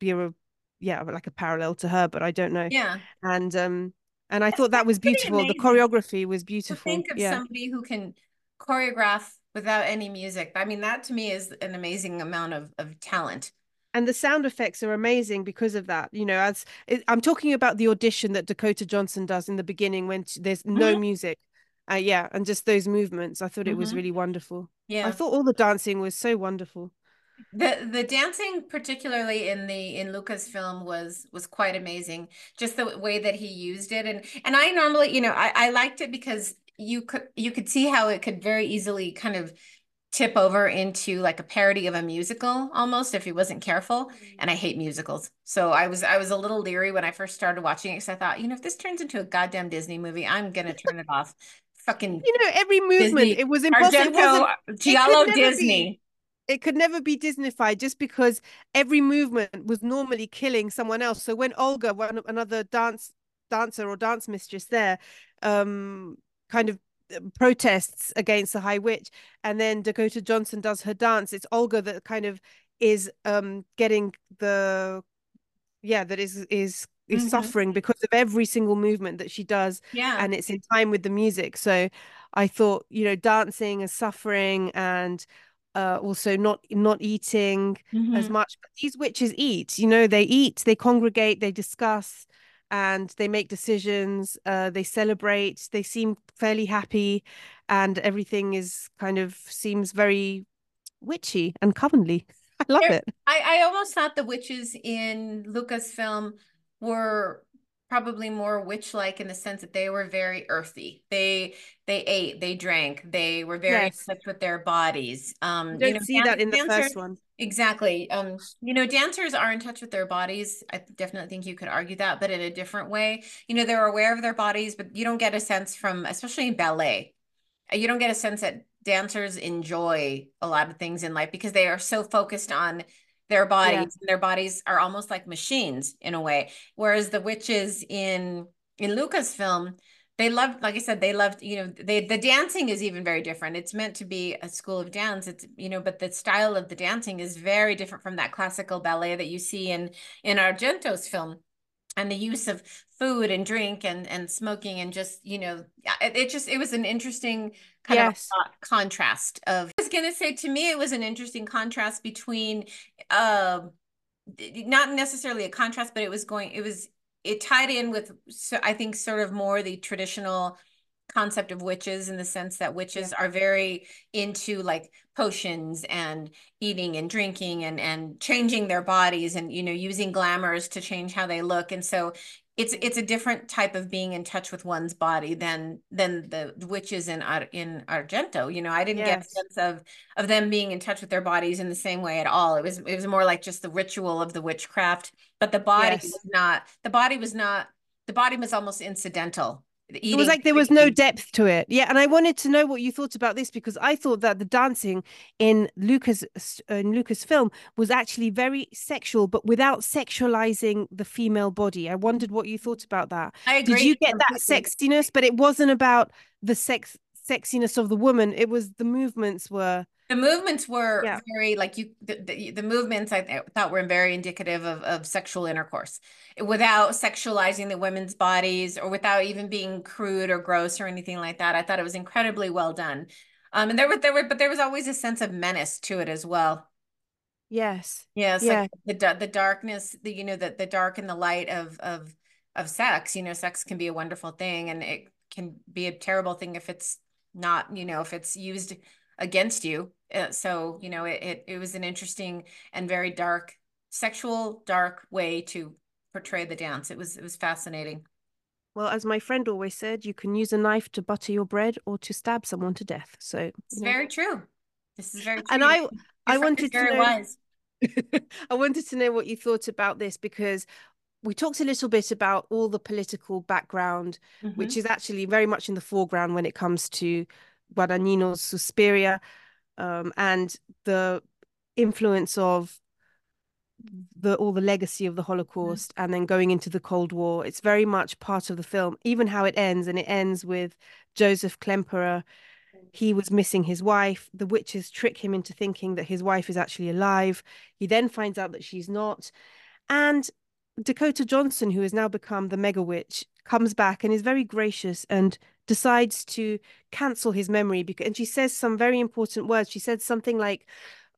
be a yeah, like a parallel to her, but I don't know. Yeah, and um, and I That's thought that was beautiful. The choreography was beautiful. To think of yeah. somebody who can choreograph without any music. I mean, that to me is an amazing amount of of talent and the sound effects are amazing because of that you know as it, i'm talking about the audition that dakota johnson does in the beginning when there's no mm-hmm. music uh, yeah and just those movements i thought mm-hmm. it was mm-hmm. really wonderful yeah i thought all the dancing was so wonderful the the dancing particularly in the in Luca's film was was quite amazing just the way that he used it and and i normally you know i i liked it because you could you could see how it could very easily kind of tip over into like a parody of a musical almost if he wasn't careful mm. and i hate musicals. So i was i was a little leery when i first started watching it because i thought you know if this turns into a goddamn disney movie i'm gonna turn it off fucking you know every movement disney, it was impossible. It giallo disney be, it could never be disneyfied just because every movement was normally killing someone else. So when olga one another dance dancer or dance mistress there um kind of protests against the High Witch, and then Dakota Johnson does her dance. It's Olga that kind of is um getting the yeah that is is is mm-hmm. suffering because of every single movement that she does yeah and it's in time with the music so i thought you know dancing and suffering and uh, also not not eating mm-hmm. as much but these witches eat you know they eat they congregate they discuss and they make decisions uh, they celebrate they seem fairly happy and everything is kind of seems very witchy and commonly i love there, it. I, I almost thought the witches in luca's film were probably more witch-like in the sense that they were very earthy. They they ate, they drank, they were very yes. in touch with their bodies. Um, you don't know, see dan- that in the first one. Exactly. Um, you know, dancers are in touch with their bodies. I definitely think you could argue that, but in a different way. You know, they're aware of their bodies, but you don't get a sense from, especially in ballet, uh, you don't get a sense that dancers enjoy a lot of things in life because they are so focused on their bodies yeah. and their bodies are almost like machines in a way. Whereas the witches in in luca's film they loved like i said they loved you know they the dancing is even very different. It's meant to be a school of dance. It's you know but the style of the dancing is very different from that classical ballet that you see in in argento's film. And the use of food and drink and and smoking and just you know it, it just it was an interesting kind yes. of contrast of I was gonna say to me it was an interesting contrast between uh not necessarily a contrast but it was going it was it tied in with so I think sort of more the traditional concept of witches in the sense that witches yeah. are very into like potions and eating and drinking and and changing their bodies and you know using glamours to change how they look and so it's it's a different type of being in touch with one's body than than the witches in in Argento you know I didn't yes. get a sense of of them being in touch with their bodies in the same way at all it was it was more like just the ritual of the witchcraft but the body yes. was not the body was not the body was almost incidental it was like there was no depth to it. Yeah and i wanted to know what you thought about this because i thought that the dancing in luca's uh, in luca's film was actually very sexual but without sexualizing the female body. I wondered what you thought about that. I agree. did you get that sexiness? But it wasn't about the sex sexiness of the woman. It was the movements were the movements were yeah. very like you the, the, the, movements i thought were very indicative of, of sexual intercourse without sexualizing the women's bodies or without even being crude or gross or anything like that i thought it was incredibly well done um and there were there were but there was always a sense of menace to it as well yes yes yeah. like the the darkness the you know the, the dark and the light of of of sex you know sex can be a wonderful thing and it can be a terrible thing if it's not you know if it's used against you uh, so you know it, it, it was an interesting and very dark sexual dark way to portray the dance. It was it was fascinating. Well, as my friend always said, you can use a knife to butter your bread or to stab someone to death. So it's very true. This is very true. And I I wanted to know wise. I wanted to know what you thought about this because we talked a little bit about all the political background, mm-hmm. which is actually very much in the foreground when it comes to Guadagnino's Suspiria um, and the influence of the all the legacy of the Holocaust mm-hmm. and then going into the Cold War. It's very much part of the film, even how it ends, and it ends with Joseph Klemperer. He was missing his wife. The witches trick him into thinking that his wife is actually alive. He then finds out that she's not. And Dakota Johnson, who has now become the Mega Witch, comes back and is very gracious and decides to cancel his memory because and she says some very important words. She said something like,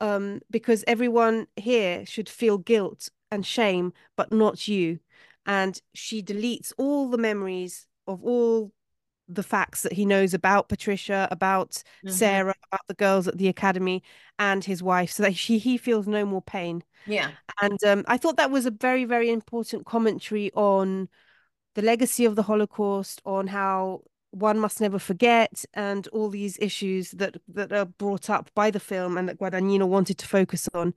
um, because everyone here should feel guilt and shame, but not you. And she deletes all the memories of all the facts that he knows about Patricia, about mm-hmm. Sarah, about the girls at the academy, and his wife, so that she he feels no more pain. Yeah. And um, I thought that was a very, very important commentary on the legacy of the Holocaust, on how one must never forget, and all these issues that that are brought up by the film and that Guadagnino wanted to focus on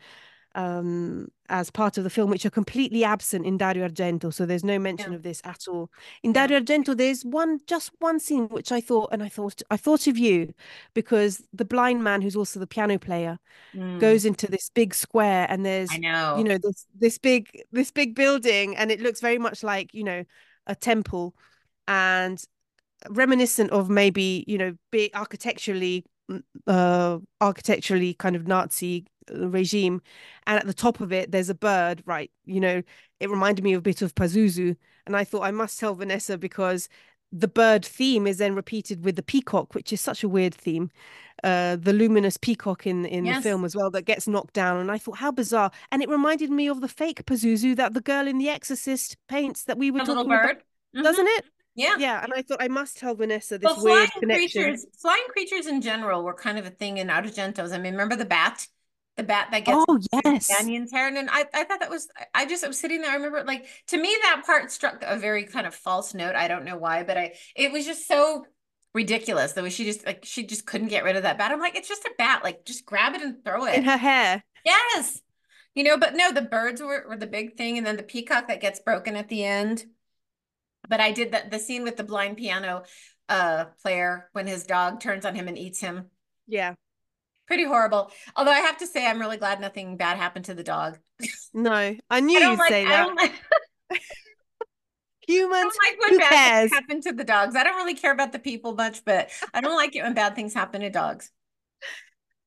um, as part of the film, which are completely absent in Dario Argento. So there's no mention yeah. of this at all. In Dario Argento, there's one just one scene which I thought, and I thought I thought of you because the blind man who's also the piano player mm. goes into this big square, and there's I know you know this this big this big building, and it looks very much like you know a temple, and reminiscent of maybe you know be architecturally uh architecturally kind of nazi uh, regime. And at the top of it there's a bird right? You know it reminded me of a bit of pazuzu. And i thought i must tell vanessa because the bird theme is then repeated with the peacock which is such a weird theme. Uh the luminous peacock in in yes. the film as well that gets knocked down. And i thought how bizarre. And it reminded me of the fake pazuzu that the girl in the exorcist paints that we were a talking about. mm-hmm. doesn't it yeah. Yeah. And I thought I must tell Vanessa this well, weird connection. Creatures, flying creatures in general were kind of a thing in Argento's. I mean, remember the bat? The bat that gets oh yes Bannion's hair. And I, I thought that was I just I was sitting there. I remember like to me that part struck a very kind of false note. I don't know why, but I it was just so ridiculous the way she just like she just couldn't get rid of that bat. I'm like, it's just a bat. Like just grab it and throw it. In her hair. Yes. You know, but no, the birds were, were the big thing, and then the peacock that gets broken at the end but I did that the scene with the blind piano uh player when his dog turns on him and eats him. Yeah. Pretty horrible. Although I have to say I'm really glad nothing bad happened to the dog. No, I knew I you'd like, say that. Like... Humans, like when bad cares? things happen to the dogs. I don't really care about the people much, but I don't like it when bad things happen to dogs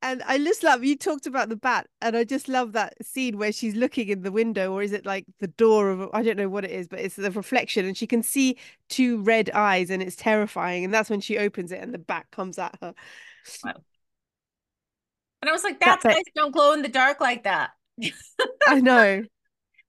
and I just love you talked about the bat, and I just love that scene where she's looking in the window, or is it like the door of I don't know what it is, but it's the reflection, and she can see two red eyes, and it's terrifying. And that's when she opens it, and the bat comes at her. Wow. And I was like, "Bats eyes don't glow in the dark like that." I know.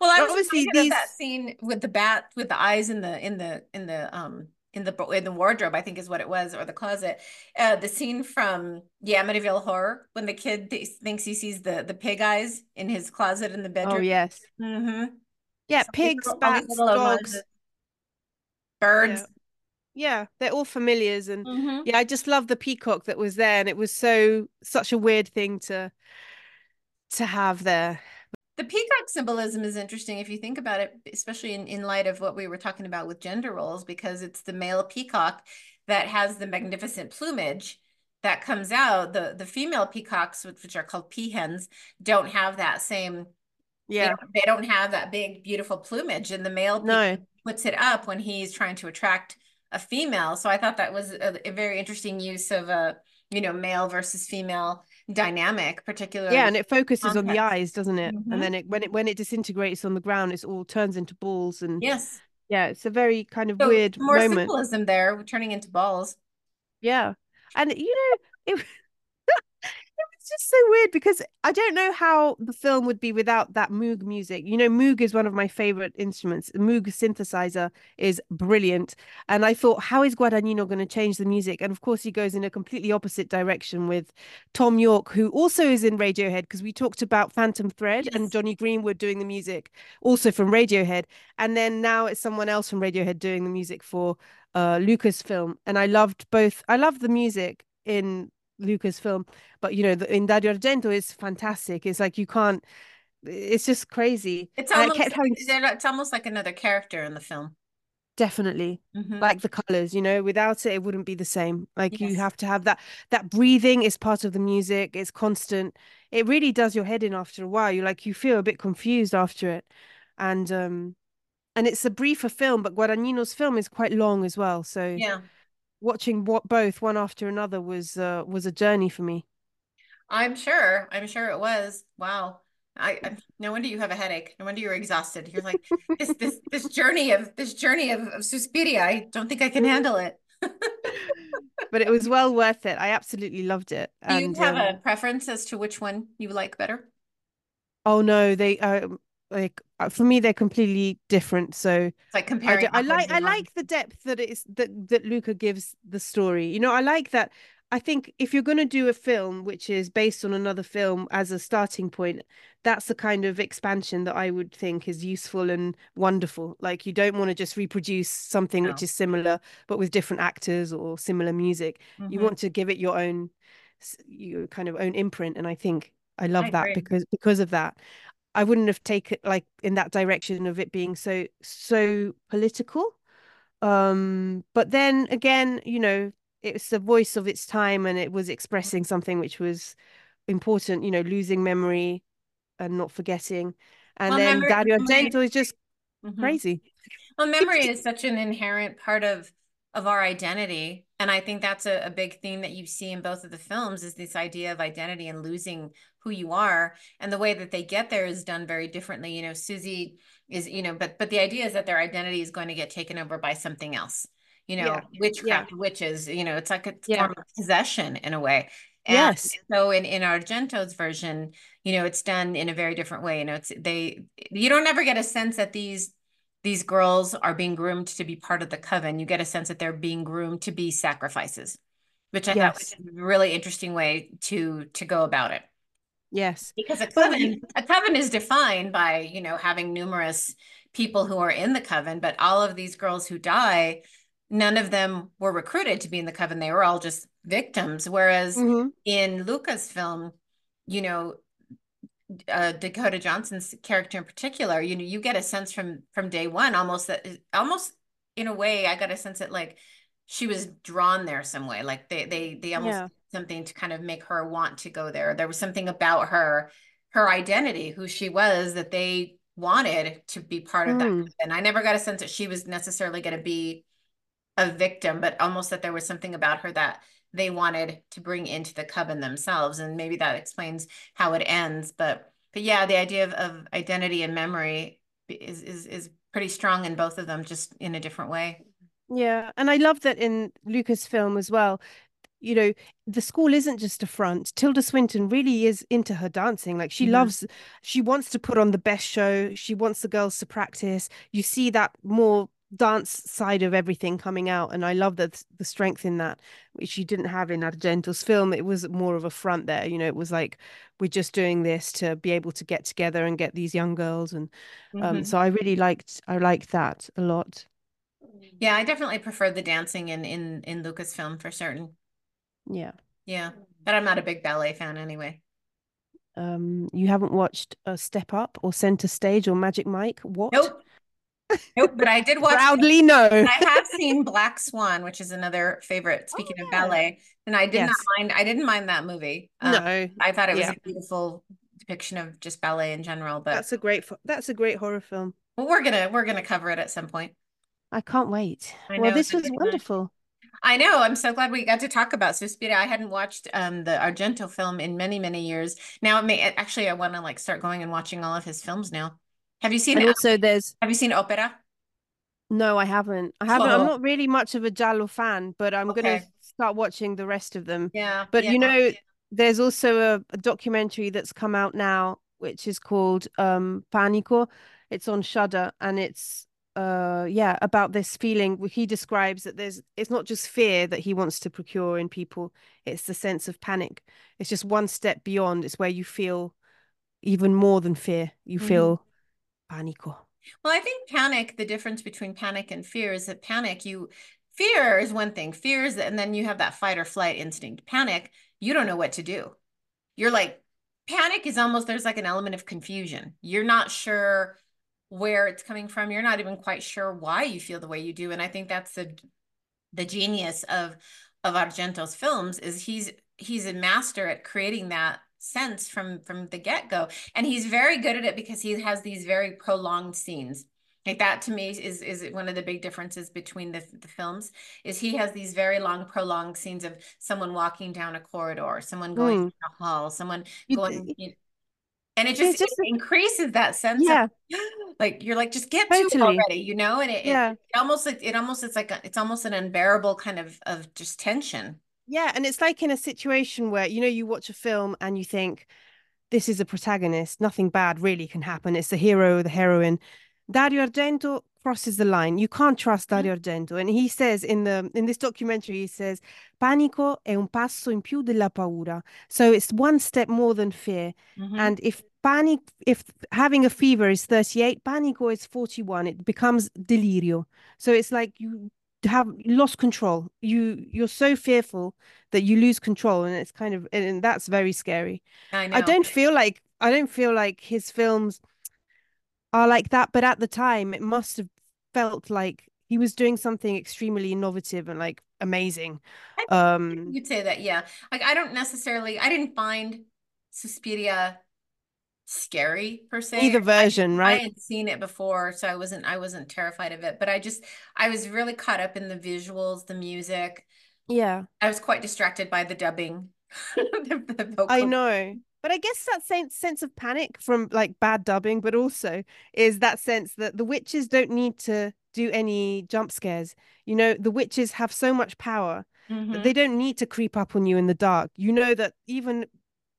Well, I was obviously these... that scene with the bat with the eyes in the in the in the um in the in the wardrobe, I think is what it was, or the closet. Uh, the scene from yeah, Amityville Horror when the kid th- thinks he sees the the pig eyes in his closet in the bedroom. Oh yes. Mm-hmm. Yeah, so pigs, bats, dogs, birds. Yeah. yeah. they're all familiars, and mm-hmm. yeah, I just love the peacock that was there, and it was so such a weird thing to to have there. The peacock symbolism is interesting if you think about it, especially in, in light of what we were talking about with gender roles, because it's the male peacock that has the magnificent plumage that comes out. The the female peacocks, which are called peahens, don't have that same. Yeah, they don't have that big, beautiful plumage, and the male no. puts it up when he's trying to attract a female. So I thought that was a, a very interesting use of a you know male versus female dynamic particularly yeah and it focuses context. on the eyes doesn't it mm-hmm. and then it when it when it disintegrates on the ground it all turns into balls and yes yeah it's a very kind of so weird more moment. symbolism there turning into balls yeah and you know it, it's just so weird because I don't know how the film would be without that Moog music. You know, Moog is one of my favorite instruments. The Moog synthesizer is brilliant. And I thought, how is Guadagnino going to change the music? And of course, he goes in a completely opposite direction with Thom Yorke, who also is in Radiohead, because we talked about Phantom Thread Yes. and Jonny Greenwood doing the music, also from Radiohead. And then now it's someone else from Radiohead doing the music for uh, Luca's film. And I loved both. I loved the music in Luca's film, but you know, the, in Dario Argento is fantastic. It's like you can't. It's just crazy. It's almost kept having it's almost like another character in the film. definitely Mhm. like the colors. You know, without it, it wouldn't be the same. Like you have to have that. That breathing is part of the music. It's constant. It really does your head in after a while. You like you feel a bit confused after it, and um, and it's a briefer film, but Guadagnino's film is quite long as well. So Yeah. Watching what both one after another was uh, was a journey for me. I'm sure. I'm sure it was. Wow. I, I no wonder you have a headache. No wonder you're exhausted. You're like this this this journey of this journey of, of Suspiria. I don't think I can handle it. but it was well worth it. I absolutely loved it. Do you And have um, a preference as to which one you like better? oh no, they um like uh, for me they're completely different. So It's like I, comparing do, I like I like the depth that it's that that Luca gives the story. You know, I like that. I think if you're going to do a film which is based on another film as a starting point, that's the kind of expansion that I would think is useful and wonderful. Like you don't want to just reproduce something which is similar but with different actors or similar music. You Mhm. want to give it your own your kind of own imprint and I think I love that agree. because because of that. I wouldn't have taken like in that direction of it being so so political. Um, but then again, you know, it's the voice of its time and it was expressing something which was important, you know, losing memory and not forgetting. And Well, then memory- Dario Argento is just Mhm. crazy. Well, memory is such an inherent part of of our identity, and I think that's a, a big theme that you see in both of the films is this idea of identity and losing who you are, and the way that they get there is done very differently. You know, Susie is, you know, but but the idea is that their identity is going to get taken over by something else. You know, Yeah. witchcraft, witches. You know, it's like a Yeah. form of possession in a way. And Yes. so in in Argento's version, you know, it's done in a very different way. You know, it's they you don't ever get a sense that these these girls are being groomed to be part of the coven. You get a sense that they're being groomed to be sacrifices, which I thought was a really interesting way to to go about it. Yes. Because a coven, you- a coven is defined by, you know, having numerous people who are in the coven, but all of these girls who die, none of them were recruited to be in the coven. They were all just victims. Whereas Mhm. in Luca's film, you know, uh, Dakota Johnson's character in particular, you know, you get a sense from from day one, almost that, almost in a way, I got a sense that like she was drawn there some way, like they they they almost Yeah. did something to kind of make her want to go there. There was something about her, her identity, who she was, that they wanted to be part of that. Mm. And I never got a sense that she was necessarily going to be a victim, but almost that there was something about her that they wanted to bring into the coven themselves. And maybe that explains how it ends. But but yeah, the idea of, of identity and memory is, is is pretty strong in both of them, just in a different way. Yeah, and I love that in Luca's film as well. You know, the school isn't just a front. Tilda Swinton really is into her dancing. Like she Mhm. loves, she wants to put on the best show. She wants the girls to practice. You see that more dance side of everything coming out, and I love that the strength in that, which you didn't have in Argento's film. It was more of a front there. You know, it was like we're just doing this to be able to get together and get these young girls, and um, Mhm. so I really liked, I liked that a lot. Yeah, I definitely prefer the dancing in in in Luca's film for certain. Yeah. Yeah, but I'm not a big ballet fan anyway. Um, you haven't watched uh, Step Up or Center Stage or Magic Mike? What? Nope. Nope, but I did watch Proudly no. I have seen Black Swan, which is another favorite. Speaking of yeah. ballet, and I did not mind. I didn't mind that movie. Um, No, I thought it was yeah. a beautiful depiction of just ballet in general. But that's a great that's a great horror film. well, we're gonna we're gonna cover it at some point. I can't wait. I Well, this was wonderful. I know. I'm so glad we got to talk about Suspiria. I hadn't watched um the Argento film in many many years. Now it may actually I want to like start going and watching all of his films now. Have you seen And also there's Have you seen Opera? no, I haven't. I haven't. I'm not really much of a Giallo fan, but I'm gonna start watching the rest of them. Yeah. But yeah. you know, there's also a, a documentary that's come out now, which is called um, Panico. It's on Shudder, and it's uh yeah about this feeling he describes that there's it's not just fear that he wants to procure in people it's the sense of panic it's just one step beyond it's where you feel even more than fear you Mhm. feel panico Well, I think panic, the difference between panic and fear is that panic, you fear is one thing. Fear is and then you have that fight or flight instinct. Panic, you don't know what to do. You're like, panic is almost there's like an element of confusion. You're not sure where it's coming from. You're not even quite sure why you feel the way you do. And I think that's the the genius of of Argento's films is he's he's a master at creating that sense from from the get-go. And he's very good at it because he has these very prolonged scenes. Like that to me is is one of the big differences between the, the films is he has these very long prolonged scenes of someone walking down a corridor someone going Mm. a hall someone going you and it just, just it increases that sense yeah. of like you're like just get to it already you know? And it, it- Yeah. it, almost like it almost it's like a, it's almost an unbearable kind of of just tension Yeah, and it's like in a situation where you know you watch a film and you think this is a protagonist, nothing bad really can happen. It's the hero, the heroine. Dario Argento crosses the line. You can't trust Dario Argento, and he says in the in this documentary, he says, "Panico è un passo in più della paura." So it's one step more than fear. Mhm. And if panic, if having a fever is 38, panico is 41. It becomes delirio. So it's like you have lost control. You you're so fearful that you lose control, and it's kind of and, that's very scary. I know I don't feel like I don't feel like his films are like that, but at the time it must have felt like he was doing something extremely innovative and like amazing. Um You'd say that, yeah. Like I don't necessarily, I didn't find Suspiria scary per se. Either version, I right? I had seen it before, so I wasn't, I wasn't terrified of it. But I just, I was really caught up in the visuals, the music. yeah. I was quite distracted by the dubbing. The- the I know. But I guess that sense sense of panic from like bad dubbing, but also is that sense that the witches don't need to do any jump scares. You know, the witches have so much power that Mhm. they don't need to creep up on you in the dark. You know that even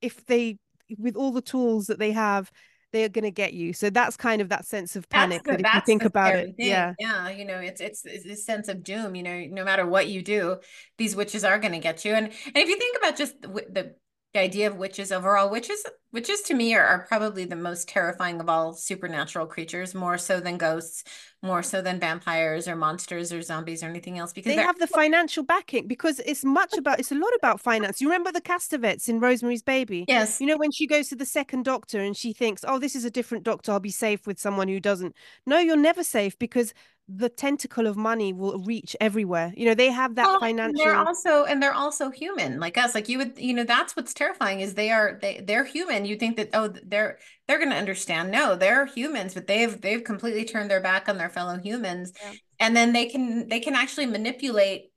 if they with all the tools that they have, they are gonna get you. So that's kind of that sense of panic the, that if you think about it. thing. Yeah. Yeah. You know, it's, it's, it's this sense of doom, you know, no matter what you do, these witches are going to get you. And, and if you think about just the, the, idea of witches overall, witches, witches to me are, are probably the most terrifying of all supernatural creatures, more so than ghosts, more so than vampires or monsters or zombies or anything else, because They have the financial backing because it's much about it's a lot about finance. You remember the Castevets in Rosemary's Baby? Yes. You know, when she goes to the second doctor and she thinks, oh, this is a different doctor, I'll be safe with someone who doesn't. No, you're never safe because the tentacle of money will reach everywhere. You know, they have that financial. They're also and they're also human like us. Like you would, you know, that's what's terrifying is they are they they're human. You think that oh they're they're going to understand. No, they're humans, but they've they've completely turned their back on their fellow humans, Yeah. and then they can they can actually manipulate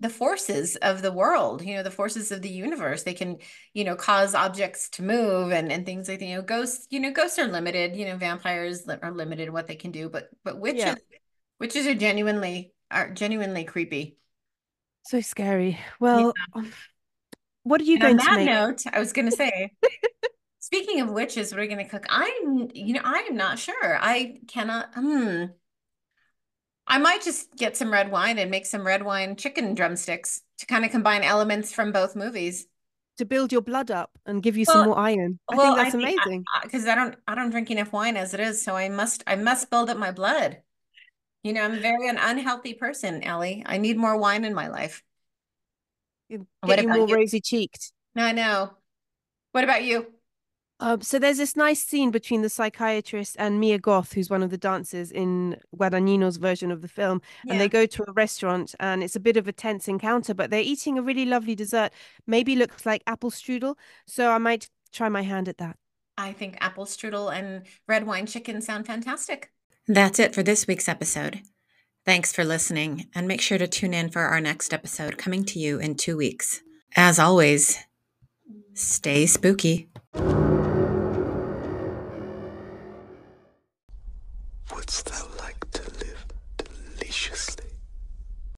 the forces of the world. You know, the forces of the universe. They can you know cause objects to move and and things like that. You know, ghosts. You know, ghosts are limited. You know, vampires are limited in what they can do, but but witches Yeah. witches are genuinely are genuinely creepy. So scary. Well, um, what are you And on going to that make? note, I was going to say, speaking of witches, what are you going to cook? I'm, you know, I am not sure. I cannot. Hmm. I might just get some red wine and make some red wine chicken drumsticks to kind of combine elements from both movies. To build your blood up and give you some more iron. I well, think that's I think- amazing. Because I don't, I don't drink enough wine as it is, so I must, I must build up my blood. You know, I'm very an unhealthy person, Ellie. I need more wine in my life. You what Get you more rosy cheeked. I know. What about you? Um, so there's this nice scene between the psychiatrist and Mia Goth, who's one of the dancers in Guadagnino's version of the film, and they go to a restaurant, and it's a bit of a tense encounter, but they're eating a really lovely dessert. Maybe looks like apple strudel, so I might try my hand at that. I think apple strudel and red wine chicken sound fantastic. That's it for this week's episode. Thanks for listening, and make sure to tune in for our next episode coming to you in two weeks. As always, stay spooky.